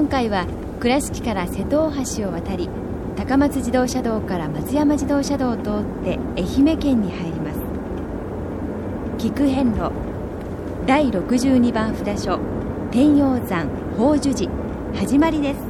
今回は倉敷から瀬戸大橋を渡り高松自動車道から松山自動車道を通って愛媛県に入ります。菊遍路第62番札所天陽山宝珠寺始まりです。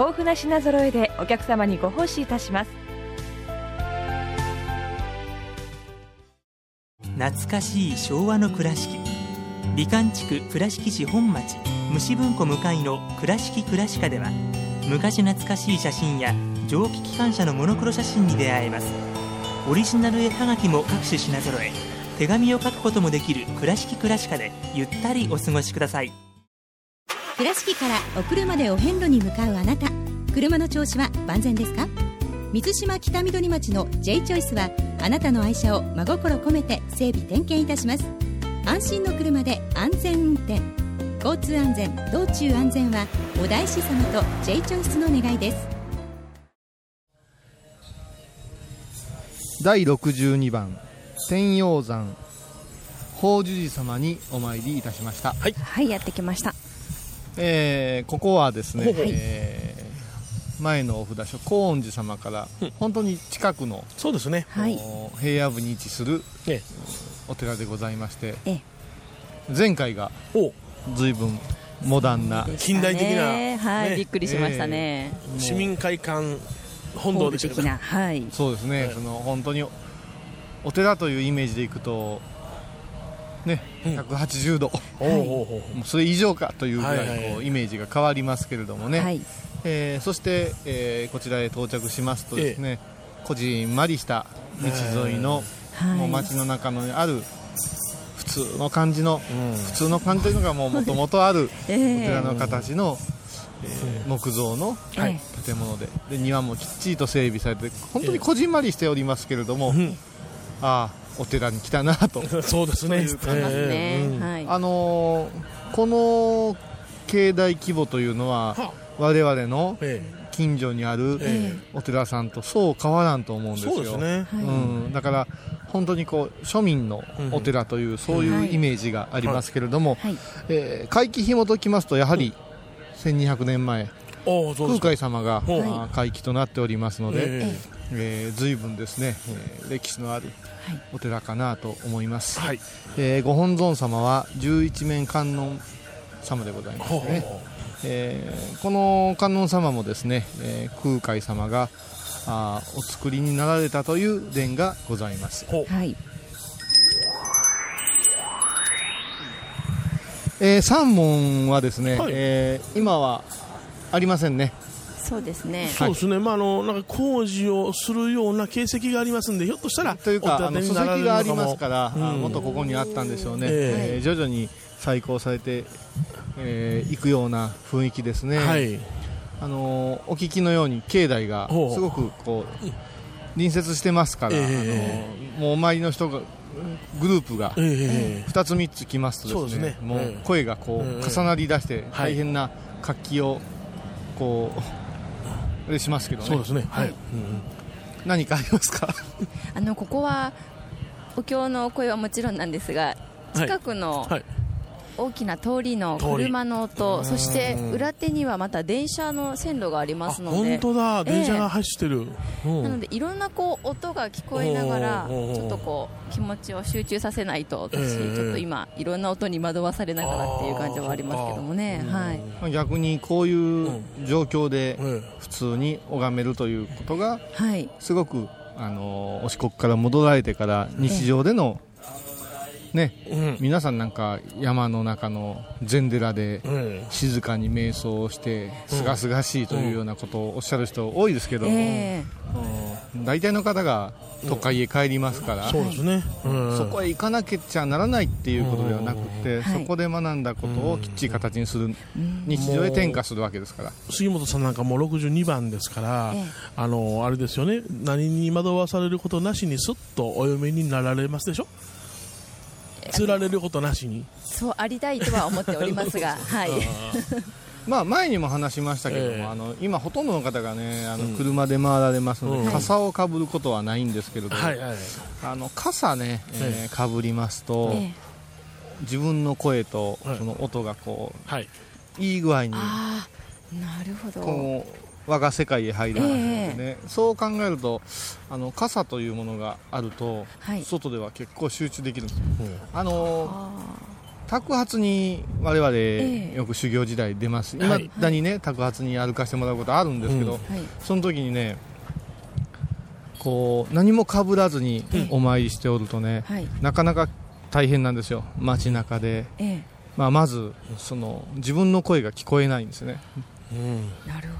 豊富な品揃えでお客様にご奉仕いたします。懐かしい昭和の倉敷。美観地区倉敷市本町虫文庫向かいの「倉敷倉歯科」では昔懐かしい写真や蒸気機関車のモノクロ写真に出会えます。オリジナル絵はがきも各種品揃え手紙を書くこともできる「倉敷倉歯科」でゆったりお過ごしください。倉敷からお車でお遍路に向かうあなた。車の調子は万全ですか？水島北緑町の J チョイスはあなたの愛車を真心込めて整備点検いたします。安心の車で安全運転。交通安全道中安全はお大師様と J チョイスの願いです。第62番天陽山。宝珠寺様にお参りいたしました。はい、はい、やってきましたえー、ここはですね、ほうほう。えー前のお札所高恩寺様から本当に近くの、そうですね。お平野部に位置するえお寺でございましてえ前回が随分モダンな近代的な、ね。はい。ね。びっくりしましたね。市民会館本堂でしたけど。はい。そうですね、その本当にお寺というイメージでいくとね、180度、それ以上かというぐらいこう、はいはいはい。イメージが変わりますけれどもね、はい。えーそして、えーこちらへ到着しますとですね、こじんまりした道沿いの、はい。もう街の中のある普通の感じの、普通の感じというのが もともとあるおえ。え寺の形の、えー木造のはい。建物で。で庭もきっちりと整備されて本当にこじんまりしておりますけれども、ああお寺に来たなと。そうですね。いう感じますね。はい。あのーこの境内規模というのは我々の近所にあるえお寺さんとそう変わらんと思うんですよ。そうですね。うん、だから本当にこう庶民のお寺という、そういうイメージがありますけれども、はい。えー会期紐解きますとやはり1200年前空海様が、ほう。あー会期となっておりますので、ええー随分ですね、えー歴史のあるお寺かなと思います、はい。えーご本尊様は十一面観音様でございますね、えーこの観音様もですね、えー空海様があーお作りになられたという伝がございます、はい。えー三門はですね、はい。えー今はありませんねそうですね。そうですね、まあ、あのなんか工事をするような形跡がありますんで、ひょっとしたら、というかあの書籍がありますから、あうん。もっとここにあったんでしょうね、ええ。えー徐々に再興されてい、えーいくような雰囲気ですね、はい。あのーお聞きのように境内がすごくこう隣接してますから、ええ。あのーもうお参りの人がグループがええ。2つ3つ来ますとですねそうですね。もうええ。声がこうええ重なりだしてはい。大変な活気をこうあれしますけどね。そうですね、はい、何かありますか？あのここはお経の声はもちろんなんですが近くのはい大きな通りの車の音そして裏手にはまた電車の線路がありますので。本当だ。電車が走ってる、なのでいろんなこう音が聞こえながらちょっとこう気持ちを集中させないと私ちょっと今いろんな音に惑わされながらっていう感じはありますけどもね。はい。逆にこういう状況で普通に拝めるということがすごくあのお四国から戻られてから日常でのね、うん、皆さんなんか山の中の禅寺で静かに瞑想をしてすがすがしいというようなことをおっしゃる人多いですけども、えー、大体の方が都会へ帰りますから、そうですね、そこへ行かなきゃならないっていうことではなくて、そこで学んだことをきっちり形にする、日常へ転化するわけですから。杉本さんなんかもう62番ですから、あのあれですよね。何に惑わされることなしにすっとお嫁になられますでしょ？釣られることなしに。そうありたいとは思っておりますが はい。まあ前にも話しましたけども、えー、あの今、ほとんどの方がねあの車で回られますので、うん、傘をかぶることはないんですけれども、はいはい、あの傘ね、えー、かぶりますと、えー、自分の声とその音がこう、はい、いい具合になるほど。こう我が世界へ入るんですね、えー、そう考えるとあの傘というものがあると、はい、外では結構集中できるんです、う。ん、あの托発に我々よく修行時代出ます、い、まだにね托発に歩かせてもらうことあるんですけど、うんはい、その時にねこう何もかぶらずにお参りしておるとね、はい、なかなか大変なんですよ。街中で、ええ、まあ、まずその自分の声が聞こえないんですね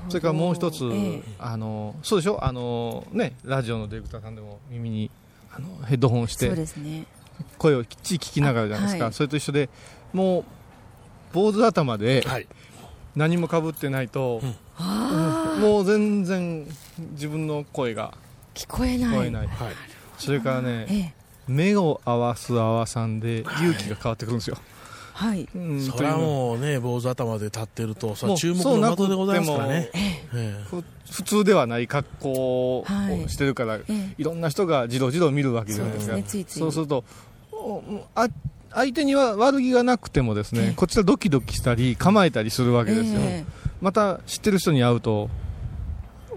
それからもう一つ、えー、あのそうでしょ？あの、ね、ラジオのディレクターさんでも耳にあのヘッドホンして、ね、声をきっちり聞きながらじゃないですか、はい、それと一緒でもう坊主頭で何もかぶってないと、うん、もう全然自分の声が聞こえない、はい、それからね、えー、目を合わす合わさんで勇気が変わってくるんですよ、はい、うん、それはもうね坊主頭で立ってるとそ注目の的でございますからね、普通ではない格好をしてるから、はい、いろんな人がじろじろ見るわけじゃないですか、ね、ついつい。そうするとあ相手には悪気がなくてもですねこちらドキドキしたり構えたりするわけですよ、えー、また知ってる人に会うと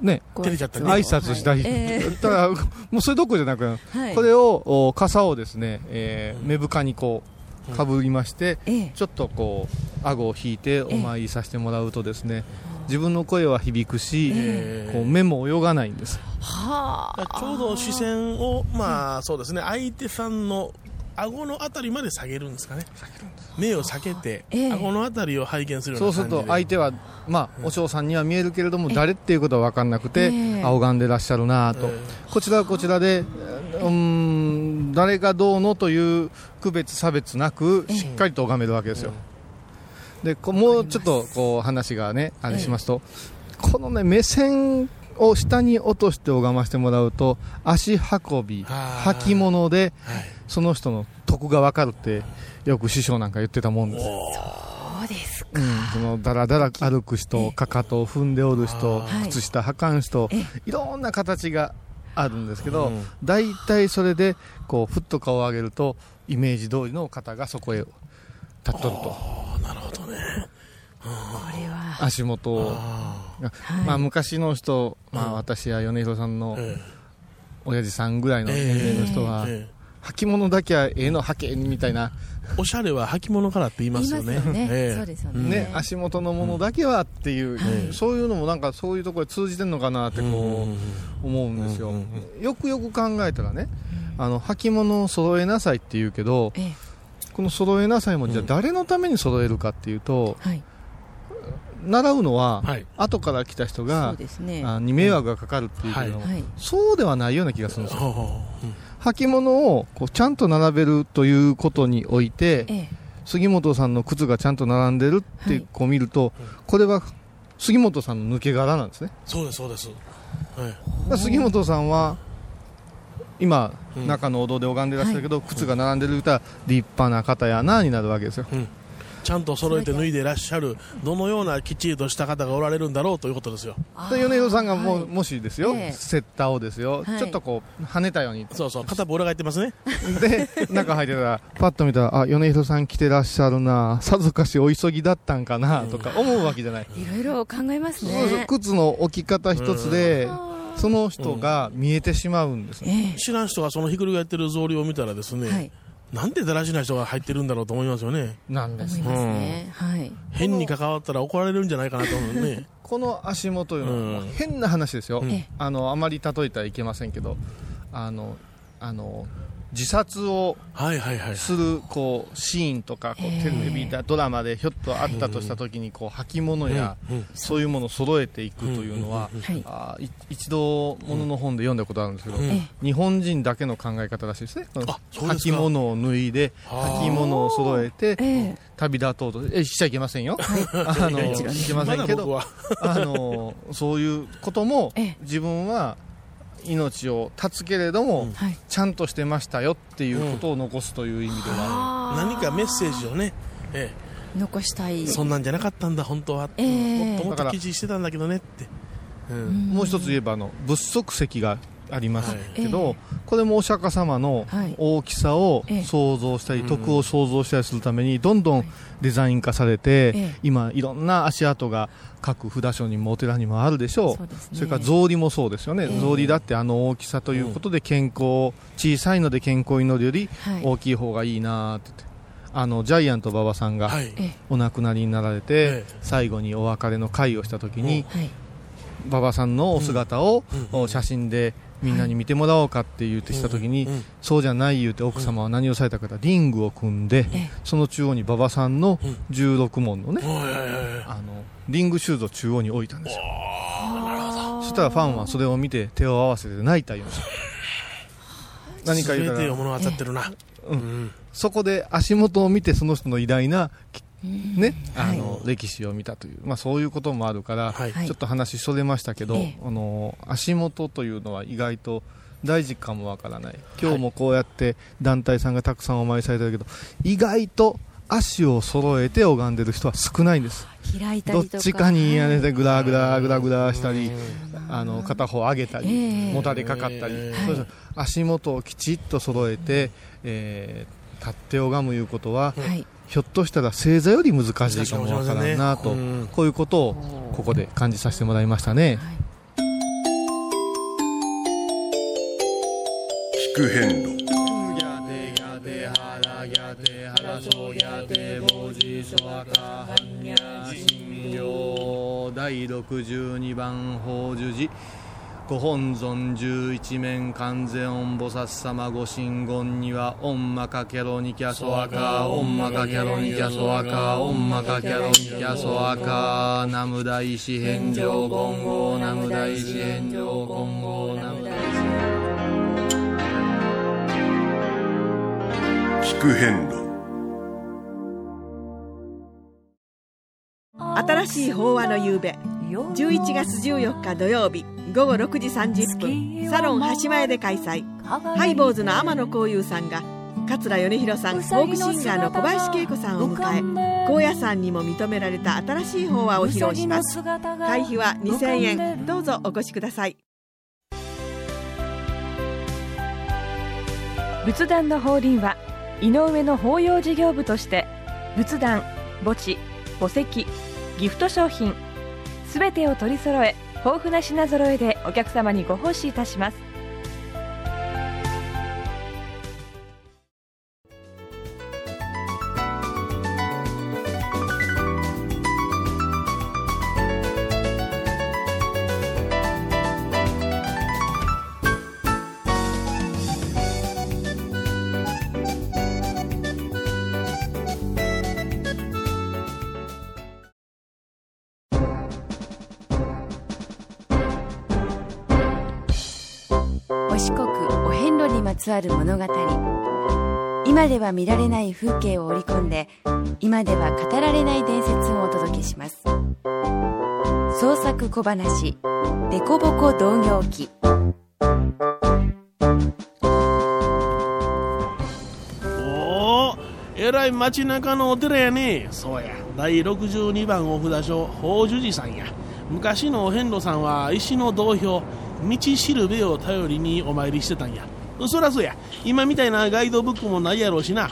ね、照れちゃったり、挨拶したり、はい。えー、ただ、もうそれどころじゃなく、はい、これを、傘をですね、えー、目深にこう、かぶりまして、ええ、ちょっとこう顎を引いてお参りさせてもらうとですね、自分の声は響くし、えこう目も泳がないんです。はあ、ちょうど視線を、まあそうですね、相手さんの顎のあたりまで下げるんですかね。目を避けて、えー、顎のあたりを拝見するそうすると相手は、まあ、お嬢さんには見えるけれども、誰っていうことは分かんなくて、えー、拝んでらっしゃるなと、えー、こちらはこちらで、うん、誰がどうのという区別差別なく、しっかりと拝めるわけですよ。でもうちょっとこう話がね、あれしますと、このね、目線を下に落として拝ましてもらうと足運び履物で、その人の得が分かるってよく師匠なんか言ってたもんですそうですか、うん、そのだらだら歩く人かかとを踏んでおる人靴下履かん人いろんな形があるんですけど、大体それでこうふっと顔を上げるとイメージ通りの方がそこへ立っとると。なるほどね。これは。足元を。まあ、昔の人、まあ、私や米広さんの親父さんぐらいの年齢の人は、履物だけはええの履けみたいな。おしゃれは履物からって言いますよね。そうですよね。足元のものだけはっていう、そうい。うのもなんかそういうところで通じてるのかなってこう思うんですよ。よくよく考えたらね、あの履物を揃えなさいって言うけど、この揃えなさいもじゃあ誰のために揃えるかっていうと、習うのは、はい、後から来た人が、ね、あに迷惑がかかるっていうけど、はい、そうではないような気がするんですよ。履物をこうちゃんと並べるということにおいて、ええ、杉本さんの靴がちゃんと並んでるってこう見ると、はい、これは杉本さんの抜け殻なんですね。そうですそうです。はい、杉本さんは今、うん、中のお堂で拝んでらっしゃるけど、靴が並んでる歌立派な方やなになるわけですよ。うんちゃんと揃えて脱いでいらっしゃるどのようなきっちりとした方がおられるんだろうということですよ。で米広さんがも,、はい、もしですよ、えー、セッターをですよ、はい、ちょっとこう跳ねたように。そうそう片方裏返ってますね。で中入ってたらパッと見たらあ米広さん来てらっしゃるなさぞかしお急ぎだったんかなとか思うわけじゃない、いろいろ考えますね。靴の置き方一つで、その人が見えてしまうんです、ね、知らん人がそのひっくり返ってる草履を見たらですね、はいなんでだらしない人が入ってるんだろうと思いますよね。なんですね。はい。変に関わったら怒られるんじゃないかなと思うね。この足元いうのは、変な話ですよ、うん、あのあまり例えたらいけませんけどあのあの自殺をするこうシーンとかこうテレビドラマでひょっとあったとした時にこう履物やそういうものを揃えていくというのはあ一度ものの本で読んだことあるんですけど日本人だけの考え方らしいですね。履物を脱いで履物を揃えて旅立とうと。えしちゃいけませんよ。あのいけませんけどあのそういうことも自分は命を絶つけれども、ちゃんとしてましたよっていうことを残すという意味では、何かメッセージをね、ええ、残したい。そんなんじゃなかったんだ本当は、えー、もっともっと記事してたんだけどねって、うん、もう一つ言えばあの仏足石がありますけど、はい、これもお釈迦様の大きさを想像したり、はい、徳を想像したりするためにどんどんデザイン化されて、はい、今いろんな足跡が各札所にもお寺にもあるでしょう、ね、それから草履もそうですよね、草履だってあの大きさということで健康、小さいので健康を祈るより大きい方がいいなってって。あのジャイアント馬場さんがお亡くなりになられて、最後にお別れの会をした時に、馬場さんのお姿を写真でみんなに見てもらおうかって言ってした時に、そうじゃない言うて奥様は何をされたかとリングを組んで、その中央に馬場さんの16門のね、あのリングシューズを中央に置いたんですよ。そしたらファンはそれを見て手を合わせて泣いた言うんで 何か言うたらうん、そこで足元を見てその人の偉大なね、あの、はい、歴史を見たという、まあ、そういうこともあるから、はい、ちょっと話それましたけど、あの足元というのは意外と大事かもわからない。今日もこうやって団体さんがたくさんお参りされてるけど意外と足を揃えて拝んでる人は少ないんです。どっちかに屋根でぐらぐらぐらぐらしたりあの片方上げたり、えー、もたれかかったり、はい、足元をきちっと揃えて、えー、立って拝むいうことは、はい、ひょっとしたら正座より難しいかもわからんなと、ね、こういうことをここで感じさせてもらいましたね。聞く変路。第62番法寿寺ご本尊十一面観世音菩薩様ご神言にはオンマカキャロニキャソアカオンマカキャロニキャソアカオンマカキャロニキャソアカナム大師返上言語ナム大師返上言語ナム大師聞く変路新しい法話の夕べ11月14日土曜日午後6時30分サロン橋前で開催。ハイボーズの天野幸雄さんが桂米宏さんフォークシンガーの小林恵子さんを迎え高野山にも認められた新しい法話を披露します。会費は2000円。どうぞお越しください。仏壇の法輪は井上の法要事業部として仏壇墓地墓石ギフト商品すべてを取り揃え豊富な品揃えでお客様にご奉仕いたします。つわる物語。今では見られない風景を織り込んで今では語られない伝説をお届けします。創作小話「デコボコ同業記」おおえらい街中のお寺やね。そうや。第62番お札所宝珠寺さんや。昔のお遍路さんは石の道標道しるべを頼りにお参りしてたんや。そらそうや。今みたいなガイドブックもないやろうしな。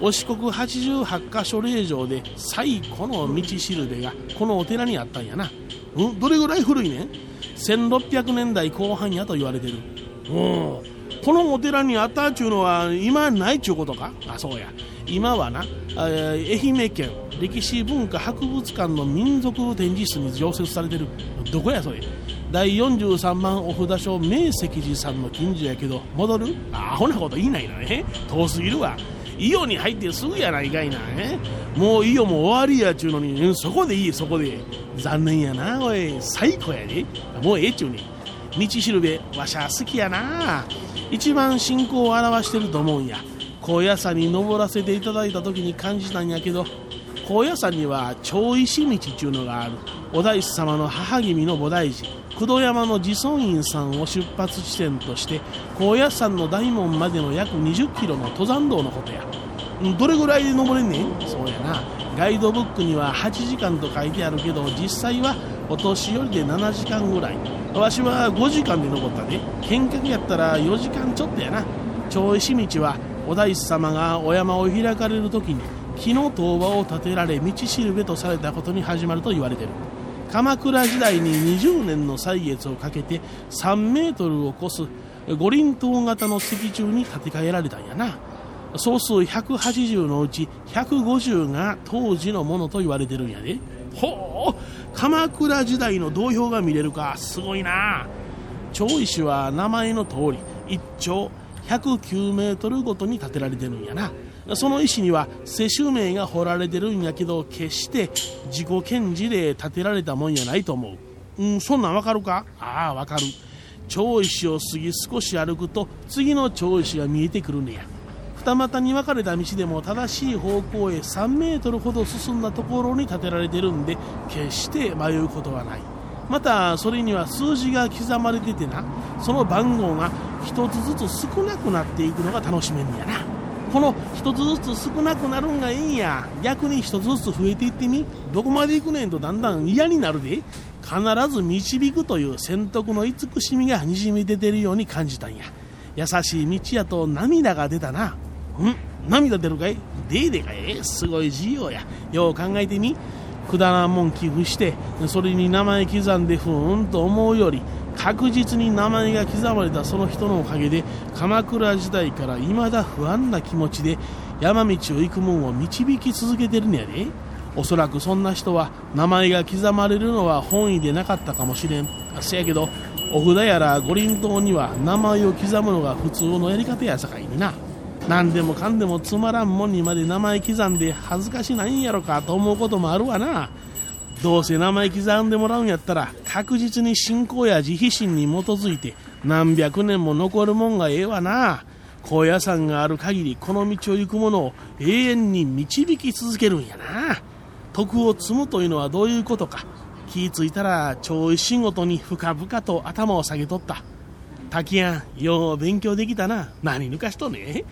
お四国88カ所霊場で最古の道しるべがこのお寺にあったんやな。うん？どれぐらい古いねん？1600年代後半やと言われてる。おこのお寺にあったっちゅうのは今ないっちゅうことか？あそうや。今はな愛媛県歴史文化博物館の民族展示室に常設されてる。どこやそれ？第43番お札所明石寺さんの近所やけど戻る？アホなこと言いないなね。遠すぎるわ。伊予に入ってすぐやないかいなもう伊予も終わりやちゅうのにそこでいいそこで。残念やなおい。最高やで。もうええちゅうね道しるべわしゃ好きやな。一番信仰を表してると思うんや。高野山に登らせていただいた時に感じたんやけど高野山には長石道ちゅうのがある。お大師様の母君の菩提寺。工藤山の自尊院さんを出発地点として高野山の大門までの約20キロの登山道のことや。どれぐらいで登れんねん？そうやな。ガイドブックには8時間と書いてあるけど実際はお年寄りで7時間ぐらい。わしは5時間で登ったで。見学やったら4時間ちょっとやな。長石道はお大師様がお山を開かれる時に木の塔場を建てられ道しるべとされたことに始まると言われてる。鎌倉時代に20年の歳月をかけて3メートルを超す五輪塔型の石柱に建て替えられたんやな。総数180のうち150が当時のものと言われてるんやで。ほう鎌倉時代の銅標が見れるか。すごいな。長石は名前の通り一丁109メートルごとに建てられてるんやな。その石には世襲名が彫られてるんやけど決して自己顕示で建てられたもんやないと思う。うんそんなんわかるか？ああわかる。長石を過ぎ少し歩くと次の長石が見えてくるねや。二股に分かれた道でも正しい方向へ3メートルほど進んだところに建てられてるんで決して迷うことはない。またそれには数字が刻まれててなその番号が一つずつ少なくなっていくのが楽しめんやな。この一つずつ少なくなるんがいいんや。逆に一つずつ増えていってみ。どこまで行くねんとだんだん嫌になるで。必ず導くという選択の慈しみがにじみ出てるように感じたんや。優しい道やと涙が出たな。ん？涙出るかい？デーデかい？すごい自由や。よう考えてみ。くだらんもん寄付してそれに名前刻んでふーんと思うより確実に名前が刻まれたその人のおかげで鎌倉時代から未だ不安な気持ちで山道を行くもんを導き続けてるんやで。おそらくそんな人は名前が刻まれるのは本意でなかったかもしれん。せやけどお札やら五輪塔には名前を刻むのが普通のやり方やさかいにな。何でもかんでもつまらんもんにまで名前刻んで恥ずかしないんやろかと思うこともあるわな。どうせ名前刻んでもらうんやったら確実に信仰や慈悲心に基づいて何百年も残るもんがええわな。高野山がある限りこの道を行く者を永遠に導き続けるんやな。徳を積むというのはどういうことか。気ぃついたら超仕事に深々と頭を下げとった。滝やんよう勉強できたな。何抜かしとね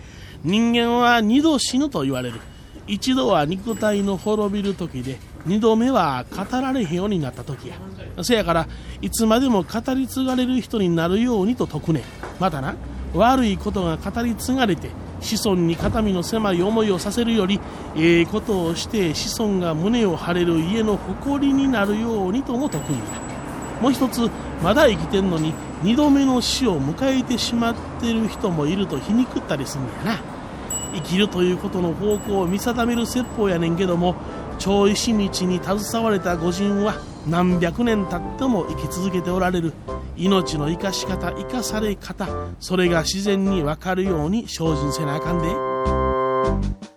人間は二度死ぬと言われる。一度は肉体の滅びる時で二度目は語られへんようになった時や。せやからいつまでも語り継がれる人になるようにと説くね。またな悪いことが語り継がれて子孫に肩身の狭い思いをさせるよりええことをして子孫が胸を張れる家の誇りになるようにとも説くんや。もう一つまだ生きてんのに二度目の死を迎えてしまってる人もいると皮肉ったりすんのやな生きるということの方向を見定める説法やねんけども長石道に携われた御人は何百年経っても生き続けておられる命の生かし方生かされ方それが自然に分かるように精進せなあかんで。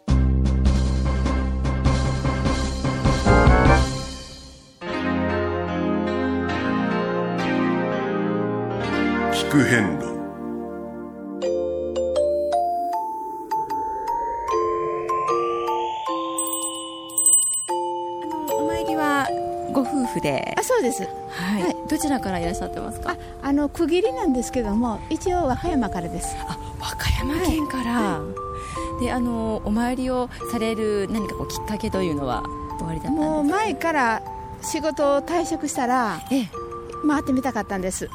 聞く変路お参りはご夫婦で？あそうです。はい、はい。どちらからいらっしゃってますか？ああの区切りなんですけども一応和歌山からです。和歌山県から、であのお参りをされる何かこうきっかけというのは終わりだったんですか？もう前から仕事を退職したら、ええ、回ってみたかったんです。はい、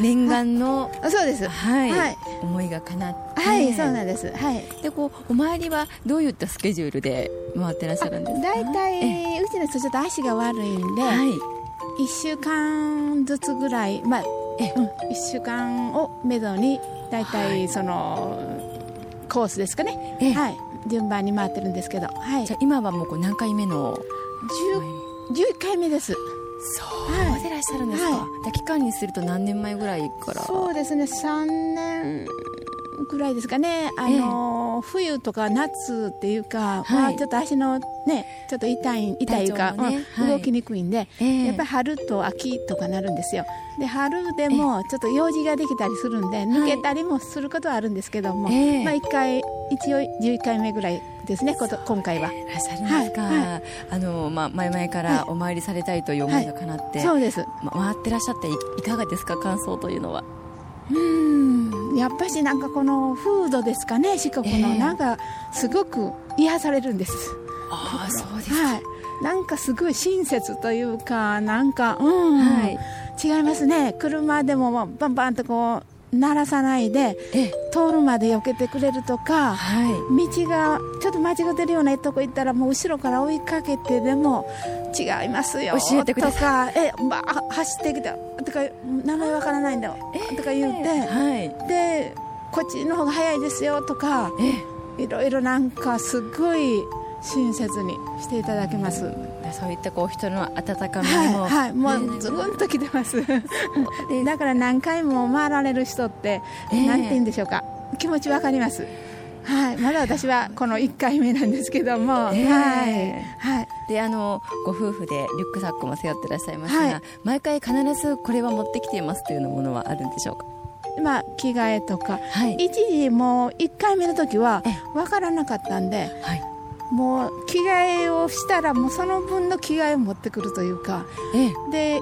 念願の、はい、そうです、はい、はい、思いが叶って。はいそうなんです。はい。でこうお参りはどういったスケジュールで回ってらっしゃるんですか？大体うちの人ちょっと足が悪いんで、はい、1週間ずつぐらいまあえ、うん、1週間をめどに大体その、コースですかね、はい。順番に回ってるんですけど、はい、じゃ今はもうこう何回目の？11回目ですそう。でらっしゃるんですか、はい、期間にすると何年前ぐらい。からそうですね。3年ぐらいですかね、あの、えー、冬とか夏っていうか、はい、ちょっと足のね、ちょっと痛い痛いか、ね。うん、動きにくいんで、はい、やっぱり春と秋とかなるんですよ。で春でもちょっと用事ができたりするんで、抜けたりもすることはあるんですけども、はい、まあ1回一応11回目ぐらいですね、こと今回は。いらっしゃすか。はい、あのまあ前々からお参りされたいという思いがかなって、そうです。ま、回ってらっしゃっていかがですか感想というのは？うん。やっぱしなんかこの風土ですかね四国の、えー、なんかすごく癒されるんです。ああそうですはい。なんかすごい親切というかなんかうん、はい、違いますね。車でもバンバンとこう鳴らさないで通るまで避けてくれるとか、はい、道がちょっと間違ってるようなとこ行ったらもう後ろから追いかけてでも違いますよ教えてください。え、まあ、走ってきたとか名前わからないんだよ、とか言って、はい、でこっちの方が早いですよとかいろいろなんかすごい親切にしていただけます。そういったこう人の温かみも、はい、はい、もうずぶんときてます。だから何回も回られる人って、えー、なんて言うんでしょうか。気持ちわかります。はい、まだ私はこの1回目なんですけども、えー、はい、はい、であのご夫婦でリュックサックも背負ってらっしゃいますが、はい、毎回必ずこれは持ってきていますというのものはあるんでしょうか？まあ、着替えとか、はい、一時もう1回目の時は分からなかったんで、はい、もう着替えをしたらもうその分の着替えを持ってくるというか、ええ、で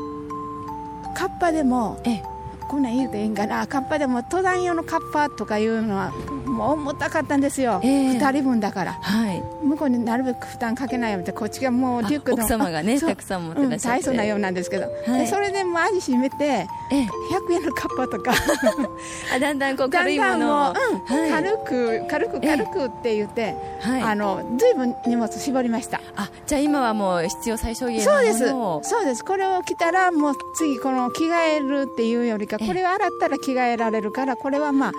カッパでも、ええ、こんなん言うていいんかなカッパでも登山用のカッパとかいうのはもう重たかったんですよ、えー、2人分だから、はい、向こうになるべく負担かけないようにこっちがもうリュックの奥様がねたくさん持ってらっしゃって、うん、大層なようなんですけど、はい、それでも味しめて、え100円のカッパとか。あだんだんこう軽いものを、うんはい、軽く軽く軽くって言って、はい、あのずいぶん荷物絞りました。あじゃあ今はもう必要最小限のそうです。そうです。これを着たらもう次この着替えるっていうよりかこれを洗ったら着替えられるからこれはまあ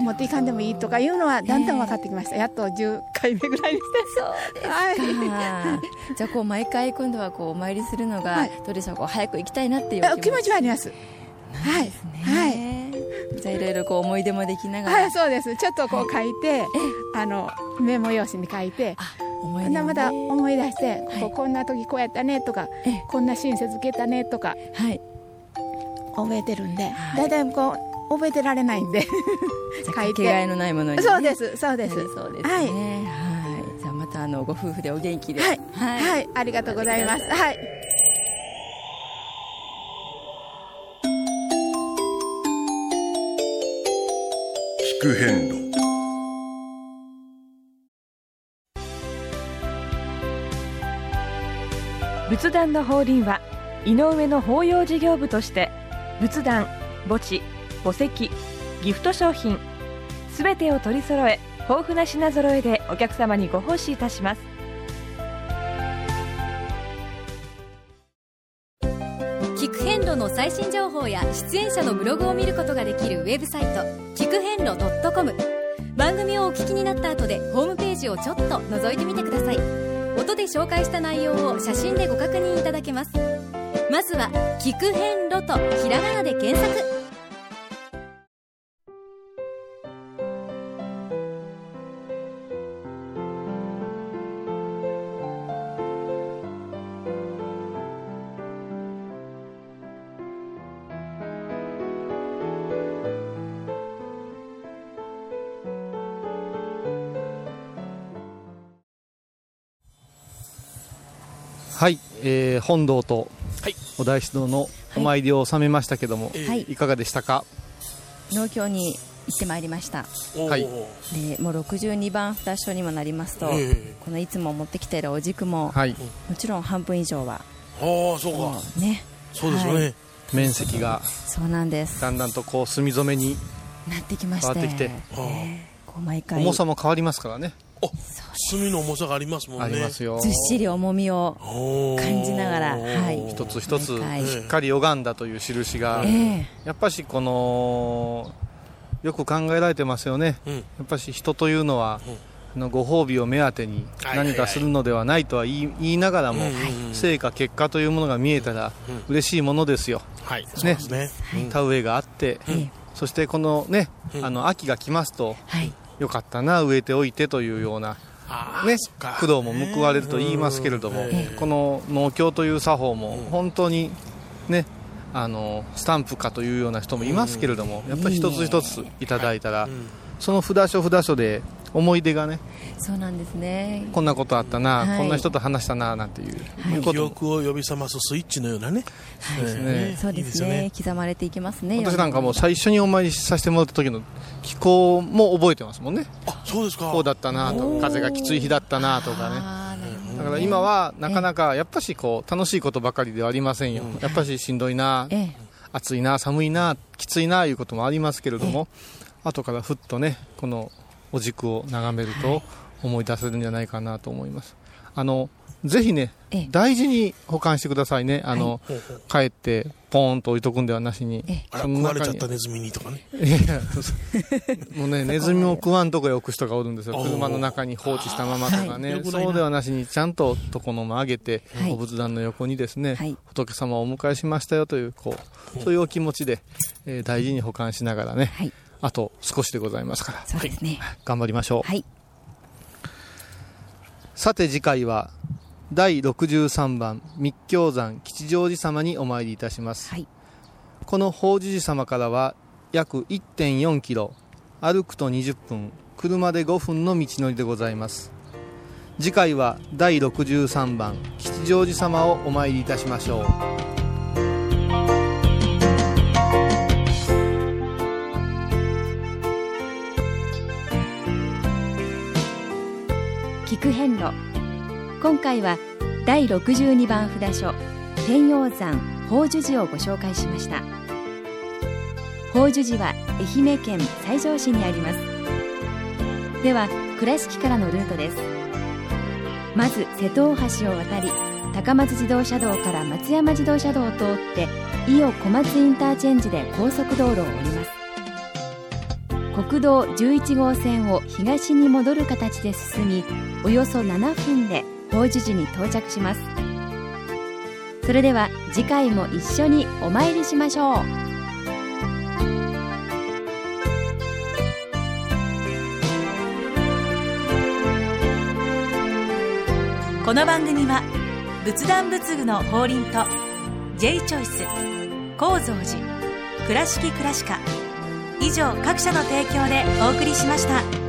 持っていかんでもいいとかいうのはだんだん分かってきました、やっと10回目ぐらいにして。そうですか、はい、じゃあこう毎回今度はこうお参りするのが、どうでしょうこう早く行きたいなっていう気持ち。はあります。はい、はい、じゃあいろいろこう思い出もできながら、はい、そうです。ちょっとこう書いて、あのメモ用紙に書いて。思いまた思い出して、こここんな時こうやったねとか、こんな親切受けたねとか、はい、覚えてるんで、大体こう覚えてられないんで。書いて。がえのないものに、ね、そうですそうです。そうですね。はい、はい、じゃあまたあのご夫婦でお元気で。はい、はい、はい、ありがとうございます。はい。聞く変路。仏壇の法輪は井上の法要事業部として仏壇墓地墓石ギフト商品すべてを取り揃え豊富な品揃えでお客様にご奉仕いたします。聞く遍路の最新情報や出演者のブログを見ることができるウェブサイト聞く遍路 .com 番組をお聞きになった後でホームページをちょっと覗いてみてください。音で紹介した内容を写真でご確認いただけます。まずは「聞く遍路」とひらがなで検索。はい、えー、本堂とお大師堂のお参りを収めましたけども、はい、いかがでしたか？農協にってまいりました。はい。でもう62番札所にもなりますと、このいつも持ってきているお軸も、はい。もちろん半分以上はああそうか。ねそうですよね、はい。面積がそうなんです。だんだんとこう墨染めになってきまして。変わってきて。ねこう毎回重さも変わりますからね炭の重さがありますもんね。ありますよ。ずっしり重みを感じながら、はい、一つ一つしっかり拝んだという印が、ええ。やっぱしこのよく考えられてますよね、うん。やっぱし人というのは、あのご褒美を目当てに何かするのではないとは言い言いながらも、成果結果というものが見えたら嬉しいものですよ、はい。そうですね。田植えがあって、そしてこのね、あの秋が来ますと、よかったな植えておいてというようなね、苦労も報われると言いますけれども、この農協という作法も本当にね、あのスタンプ化というような人もいますけれども、やっぱり一つ一ついただいたら、その札所札所で思い出がね、そうなんですね。こんなことあったな、はい。こんな人と話したななんていう、い。うこ記憶を呼び覚ますスイッチのようなね、はい。ね。そうですね。刻まれていきますね私なんかもう最初にお参りさせてもらった時の気候も覚えてますもんね。そうですか。こうだったなと、風がきつい日だったなとかね。だから今はなかなかやっぱしこう楽しいことばかりではありませんよ。やっぱししんどいな、ええ。暑いな、寒いな、きついないうこともありますけれども、後からふっとね、このお軸を眺めると思い出せるんじゃないかなと思います。あの、ぜひね、大事に保管してくださいね。あの、帰ってポーンと置いとくんではなしに。あの食われちゃったネズミにとかね。いやもうね、ネズミも食わんとこへ置く人がおるんですよ。車の中に放置したままとかね。はいそうではなしに、ちゃんと床の間上げて、はい。お仏壇の横にですね、仏様をお迎えしましたよという、こう、そういうお気持ちで、えー大事に保管しながらね、あと少しでございますから、そうですね。頑張りましょう。はい。さて次回は、第63番密教山吉祥寺様にお参りいたします、この法事寺様からは約1.4キロ歩くと20分車で5分の道のりでございます。次回は第63番吉祥寺様をお参りいたしましょう聞く遍路。今回は第62番札所天陽山法寿寺をご紹介しました。法寿寺は愛媛県西条市にあります。では倉敷からのルートです。まず瀬戸大橋を渡り高松自動車道から松山自動車道を通って伊予小松インターチェンジで高速道路を降ります。国道11号線を東に戻る形で進みおよそ7分で法寿寺に到着します。それでは次回も一緒にお参りしましょう。この番組は仏壇仏具の法輪と J チョイス構造寺倉敷倉歯科以上各社の提供でお送りしました。